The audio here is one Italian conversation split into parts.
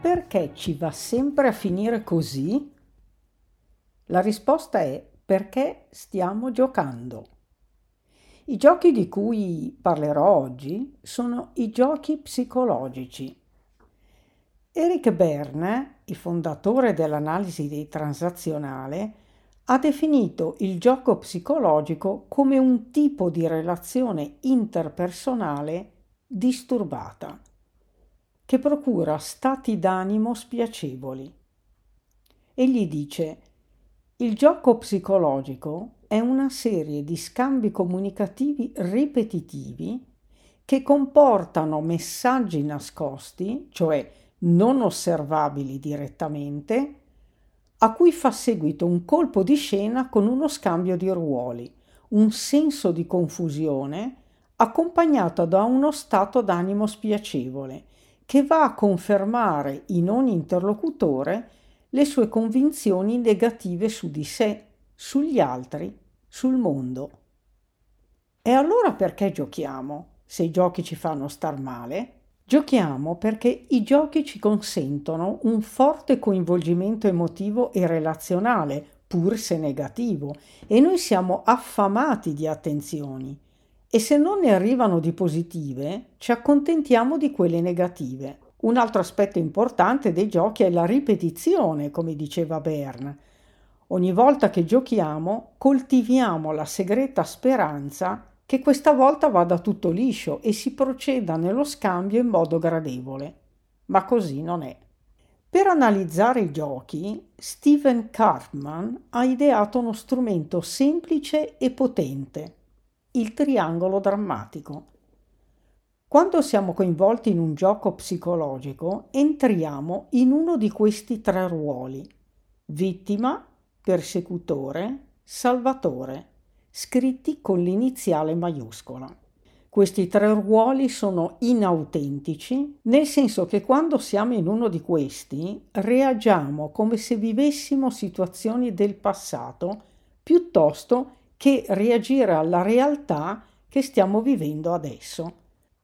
perché ci va sempre a finire così? La risposta è perché stiamo giocando. I giochi di cui parlerò oggi sono i giochi psicologici. Eric Berne, il fondatore dell'analisi transazionale, ha definito il gioco psicologico come un tipo di relazione interpersonale disturbata che procura stati d'animo spiacevoli. Egli dice il gioco psicologico è una serie di scambi comunicativi ripetitivi che comportano messaggi nascosti, cioè non osservabili direttamente, a cui fa seguito un colpo di scena con uno scambio di ruoli, un senso di confusione accompagnato da uno stato d'animo spiacevole che va a confermare in ogni interlocutore le sue convinzioni negative su di sé, sugli altri, sul mondo. E allora perché giochiamo, se i giochi ci fanno star male? Giochiamo perché i giochi ci consentono un forte coinvolgimento emotivo e relazionale, pur se negativo, e noi siamo affamati di attenzioni e se non ne arrivano di positive, ci accontentiamo di quelle negative. Un altro aspetto importante dei giochi è la ripetizione, come diceva Bern. Ogni volta che giochiamo coltiviamo la segreta speranza che questa volta vada tutto liscio e si proceda nello scambio in modo gradevole. Ma così non è. Per analizzare i giochi, Steven Karpman ha ideato uno strumento semplice e potente, il triangolo drammatico. Quando siamo coinvolti in un gioco psicologico, entriamo in uno di questi tre ruoli: vittima, persecutore, salvatore, scritti con l'iniziale maiuscola. Questi tre ruoli sono inautentici, nel senso che quando siamo in uno di questi reagiamo come se vivessimo situazioni del passato piuttosto che reagire alla realtà che stiamo vivendo adesso.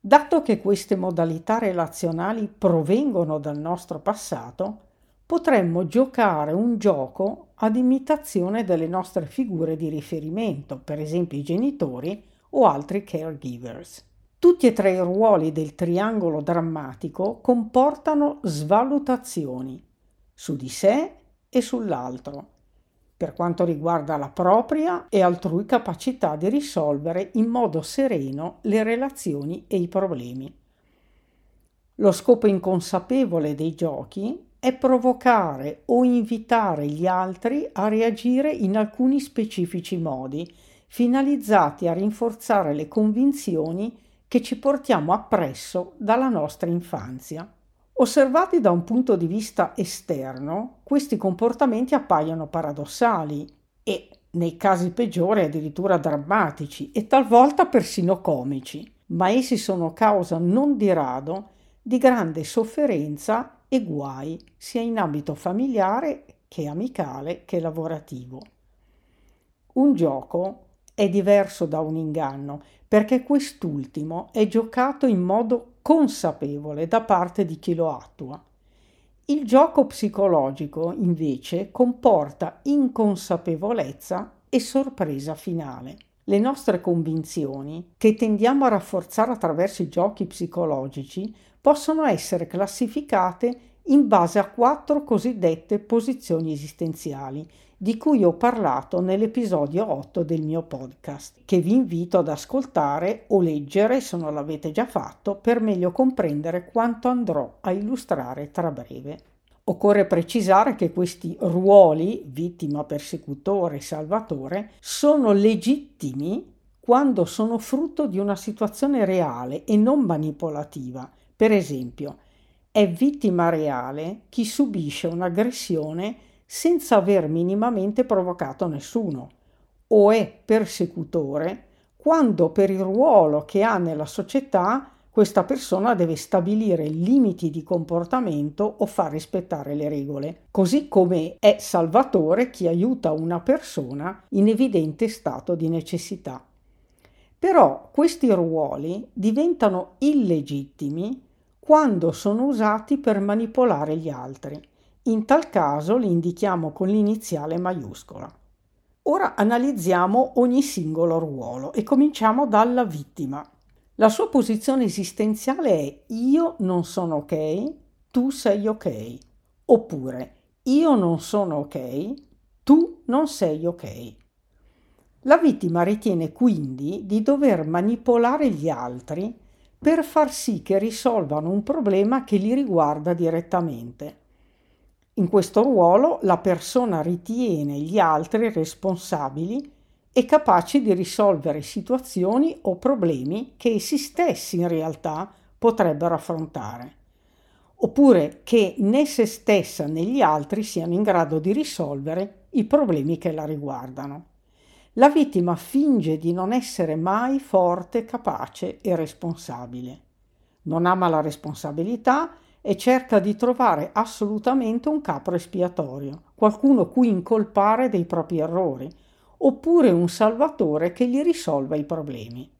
Dato che queste modalità relazionali provengono dal nostro passato, potremmo giocare un gioco ad imitazione delle nostre figure di riferimento, per esempio i genitori o altri caregivers. Tutti e tre i ruoli del triangolo drammatico comportano svalutazioni su di sé e sull'altro per quanto riguarda la propria e altrui capacità di risolvere in modo sereno le relazioni e i problemi. Lo scopo inconsapevole dei giochi è provocare o invitare gli altri a reagire in alcuni specifici modi, finalizzati a rinforzare le convinzioni che ci portiamo appresso dalla nostra infanzia. Osservati da un punto di vista esterno, questi comportamenti appaiono paradossali e, nei casi peggiori, addirittura drammatici e talvolta persino comici, ma essi sono causa non di rado di grande sofferenza e guai, sia in ambito familiare che amicale che lavorativo. Un gioco è diverso da un inganno perché quest'ultimo è giocato in modo consapevole da parte di chi lo attua. Il gioco psicologico, invece, comporta inconsapevolezza e sorpresa finale. Le nostre convinzioni, che tendiamo a rafforzare attraverso i giochi psicologici, possono essere classificate in base a quattro cosiddette posizioni esistenziali, di cui ho parlato nell'episodio 8 del mio podcast, che vi invito ad ascoltare o leggere se non l'avete già fatto per meglio comprendere quanto andrò a illustrare tra breve. Occorre precisare che questi ruoli, vittima, persecutore salvatore, sono legittimi quando sono frutto di una situazione reale e non manipolativa. Per esempio, è vittima reale chi subisce un'aggressione senza aver minimamente provocato nessuno, o è persecutore quando per il ruolo che ha nella società questa persona deve stabilire limiti di comportamento o far rispettare le regole, così come è salvatore chi aiuta una persona in evidente stato di necessità. Però questi ruoli diventano illegittimi quando sono usati per manipolare gli altri. In tal caso li indichiamo con l'iniziale maiuscola. Ora analizziamo ogni singolo ruolo e cominciamo dalla vittima. La sua posizione esistenziale è io non sono ok, tu sei ok. Oppure io non sono ok, tu non sei ok. La vittima ritiene quindi di dover manipolare gli altri per far sì che risolvano un problema che li riguarda direttamente. In questo ruolo la persona ritiene gli altri responsabili e capaci di risolvere situazioni o problemi che essi stessi in realtà potrebbero affrontare, oppure che né se stessa né gli altri siano in grado di risolvere i problemi che la riguardano. La vittima finge di non essere mai forte, capace e responsabile. Non ama la responsabilità e cerca di trovare assolutamente un capo espiatorio, qualcuno cui incolpare dei propri errori, oppure un salvatore che gli risolva i problemi.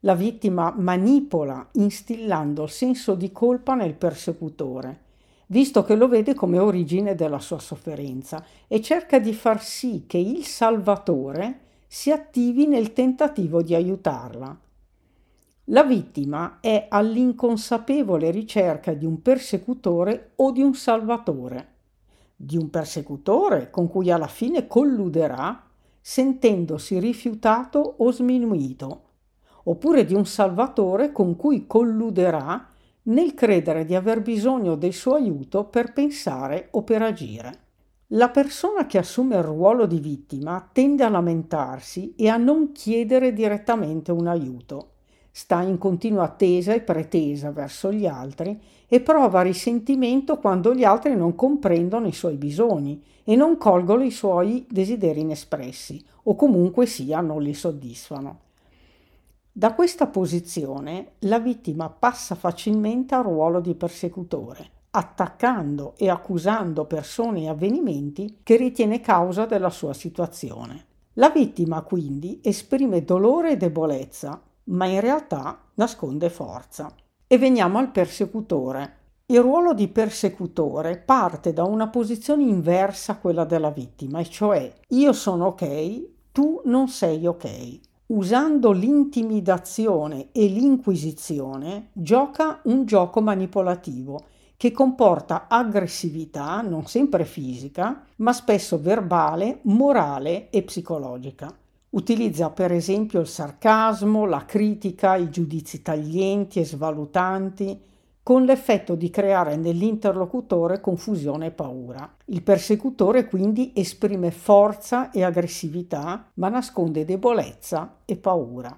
La vittima manipola instillando il senso di colpa nel persecutore visto che lo vede come origine della sua sofferenza e cerca di far sì che il Salvatore si attivi nel tentativo di aiutarla. La vittima è all'inconsapevole ricerca di un persecutore o di un salvatore, di un persecutore con cui alla fine colluderà sentendosi rifiutato o sminuito, oppure di un salvatore con cui colluderà nel credere di aver bisogno del suo aiuto per pensare o per agire. La persona che assume il ruolo di vittima tende a lamentarsi e a non chiedere direttamente un aiuto. Sta in continua attesa e pretesa verso gli altri e prova risentimento quando gli altri non comprendono i suoi bisogni e non colgono i suoi desideri inespressi o comunque sia non li soddisfano. Da questa posizione la vittima passa facilmente al ruolo di persecutore, attaccando e accusando persone e avvenimenti che ritiene causa della sua situazione. La vittima quindi esprime dolore e debolezza, ma in realtà nasconde forza. E veniamo al persecutore. Il ruolo di persecutore parte da una posizione inversa a quella della vittima, e cioè io sono ok, tu non sei ok usando l'intimidazione e l'inquisizione, gioca un gioco manipolativo che comporta aggressività, non sempre fisica, ma spesso verbale, morale e psicologica. Utilizza per esempio il sarcasmo, la critica, i giudizi taglienti e svalutanti, con l'effetto di creare nell'interlocutore confusione e paura. Il persecutore quindi esprime forza e aggressività, ma nasconde debolezza e paura.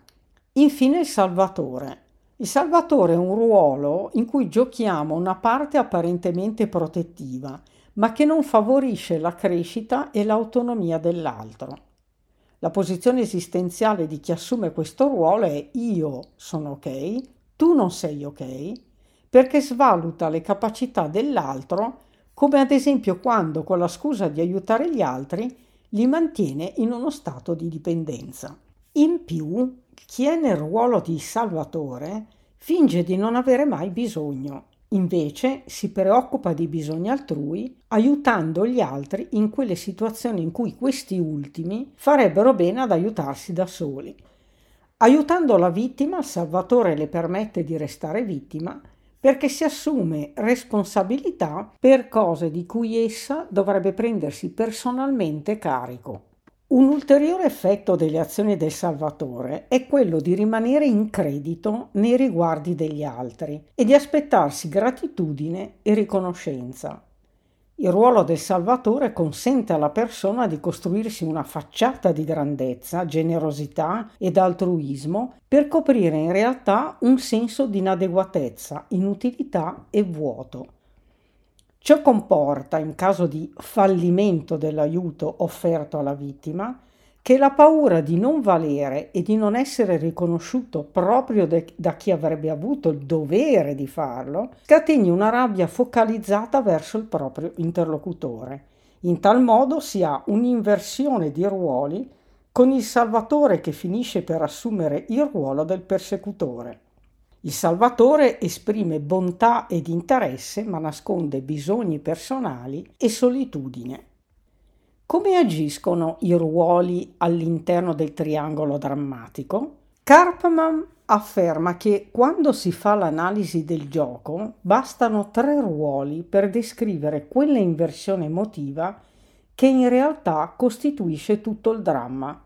Infine il salvatore. Il salvatore è un ruolo in cui giochiamo una parte apparentemente protettiva, ma che non favorisce la crescita e l'autonomia dell'altro. La posizione esistenziale di chi assume questo ruolo è io sono ok, tu non sei ok, perché svaluta le capacità dell'altro, come ad esempio quando con la scusa di aiutare gli altri li mantiene in uno stato di dipendenza. In più, chi è nel ruolo di salvatore finge di non avere mai bisogno, invece si preoccupa di bisogni altrui, aiutando gli altri in quelle situazioni in cui questi ultimi farebbero bene ad aiutarsi da soli. Aiutando la vittima, il salvatore le permette di restare vittima perché si assume responsabilità per cose di cui essa dovrebbe prendersi personalmente carico. Un ulteriore effetto delle azioni del Salvatore è quello di rimanere in credito nei riguardi degli altri e di aspettarsi gratitudine e riconoscenza. Il ruolo del Salvatore consente alla persona di costruirsi una facciata di grandezza, generosità ed altruismo per coprire in realtà un senso di inadeguatezza, inutilità e vuoto. Ciò comporta, in caso di fallimento dell'aiuto offerto alla vittima, che la paura di non valere e di non essere riconosciuto proprio de- da chi avrebbe avuto il dovere di farlo, scateni una rabbia focalizzata verso il proprio interlocutore. In tal modo si ha un'inversione di ruoli con il salvatore che finisce per assumere il ruolo del persecutore. Il Salvatore esprime bontà ed interesse, ma nasconde bisogni personali e solitudine. Come agiscono i ruoli all'interno del triangolo drammatico? Karpman afferma che quando si fa l'analisi del gioco bastano tre ruoli per descrivere quella inversione emotiva che in realtà costituisce tutto il dramma.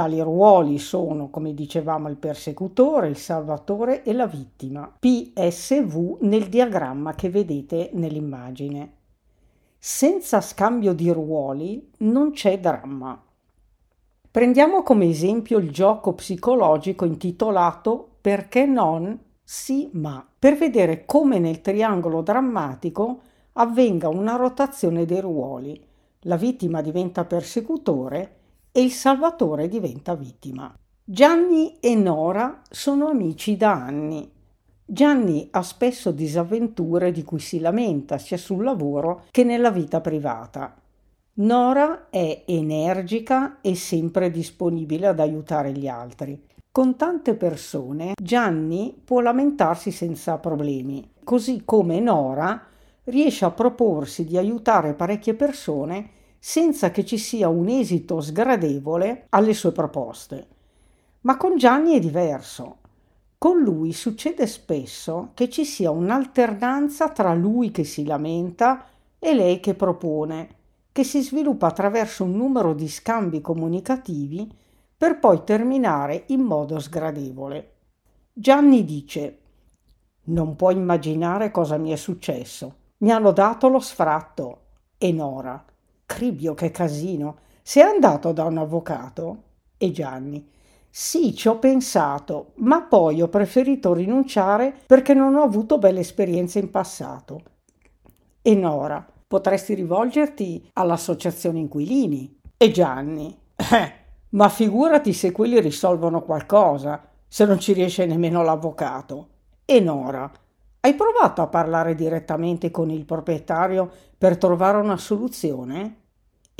Tali ruoli sono, come dicevamo, il persecutore, il salvatore e la vittima, PSV nel diagramma che vedete nell'immagine. Senza scambio di ruoli non c'è dramma. Prendiamo come esempio il gioco psicologico intitolato Perché non sì ma, per vedere come nel triangolo drammatico avvenga una rotazione dei ruoli. La vittima diventa persecutore e il salvatore diventa vittima. Gianni e Nora sono amici da anni. Gianni ha spesso disavventure di cui si lamenta sia sul lavoro che nella vita privata. Nora è energica e sempre disponibile ad aiutare gli altri. Con tante persone Gianni può lamentarsi senza problemi, così come Nora riesce a proporsi di aiutare parecchie persone senza che ci sia un esito sgradevole alle sue proposte. Ma con Gianni è diverso. Con lui succede spesso che ci sia un'alternanza tra lui che si lamenta e lei che propone, che si sviluppa attraverso un numero di scambi comunicativi per poi terminare in modo sgradevole. Gianni dice Non puoi immaginare cosa mi è successo. Mi hanno dato lo sfratto. E Nora Cribio, che casino. Sei andato da un avvocato? E Gianni. Sì, ci ho pensato, ma poi ho preferito rinunciare perché non ho avuto belle esperienze in passato. E Nora, potresti rivolgerti all'associazione inquilini. E Gianni. Eh, ma figurati se quelli risolvono qualcosa, se non ci riesce nemmeno l'avvocato. E Nora, hai provato a parlare direttamente con il proprietario per trovare una soluzione?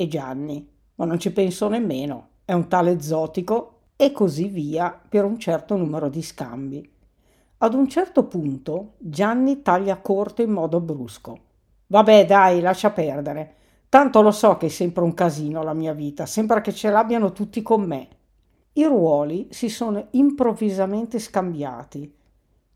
E Gianni, ma non ci penso nemmeno, è un tale zotico e così via per un certo numero di scambi. Ad un certo punto Gianni taglia corto in modo brusco. Vabbè, dai, lascia perdere. Tanto lo so che è sempre un casino la mia vita, sembra che ce l'abbiano tutti con me. I ruoli si sono improvvisamente scambiati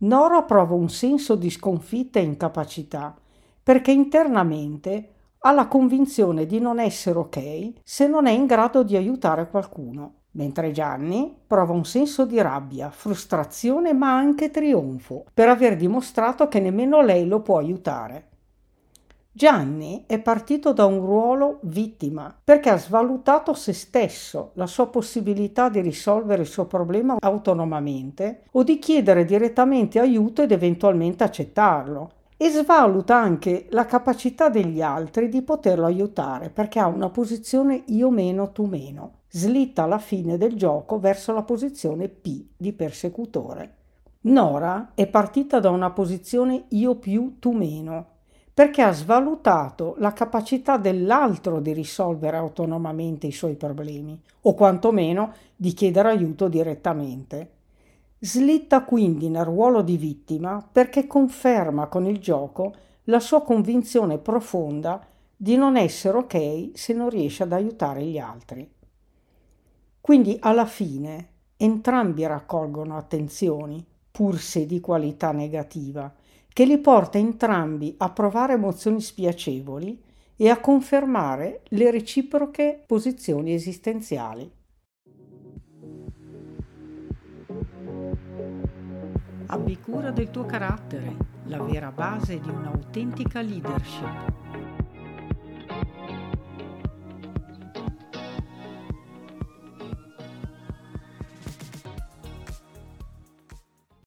Nora prova un senso di sconfitta e incapacità perché internamente ha la convinzione di non essere ok se non è in grado di aiutare qualcuno, mentre Gianni prova un senso di rabbia, frustrazione ma anche trionfo per aver dimostrato che nemmeno lei lo può aiutare. Gianni è partito da un ruolo vittima perché ha svalutato se stesso, la sua possibilità di risolvere il suo problema autonomamente o di chiedere direttamente aiuto ed eventualmente accettarlo. E svaluta anche la capacità degli altri di poterlo aiutare perché ha una posizione io meno tu meno. Slitta alla fine del gioco verso la posizione P di persecutore. Nora è partita da una posizione io più tu meno perché ha svalutato la capacità dell'altro di risolvere autonomamente i suoi problemi, o quantomeno di chiedere aiuto direttamente. Slitta quindi nel ruolo di vittima perché conferma con il gioco la sua convinzione profonda di non essere ok se non riesce ad aiutare gli altri. Quindi alla fine entrambi raccolgono attenzioni, pur se di qualità negativa, che li porta entrambi a provare emozioni spiacevoli e a confermare le reciproche posizioni esistenziali. Abbi cura del tuo carattere, la vera base di un'autentica leadership.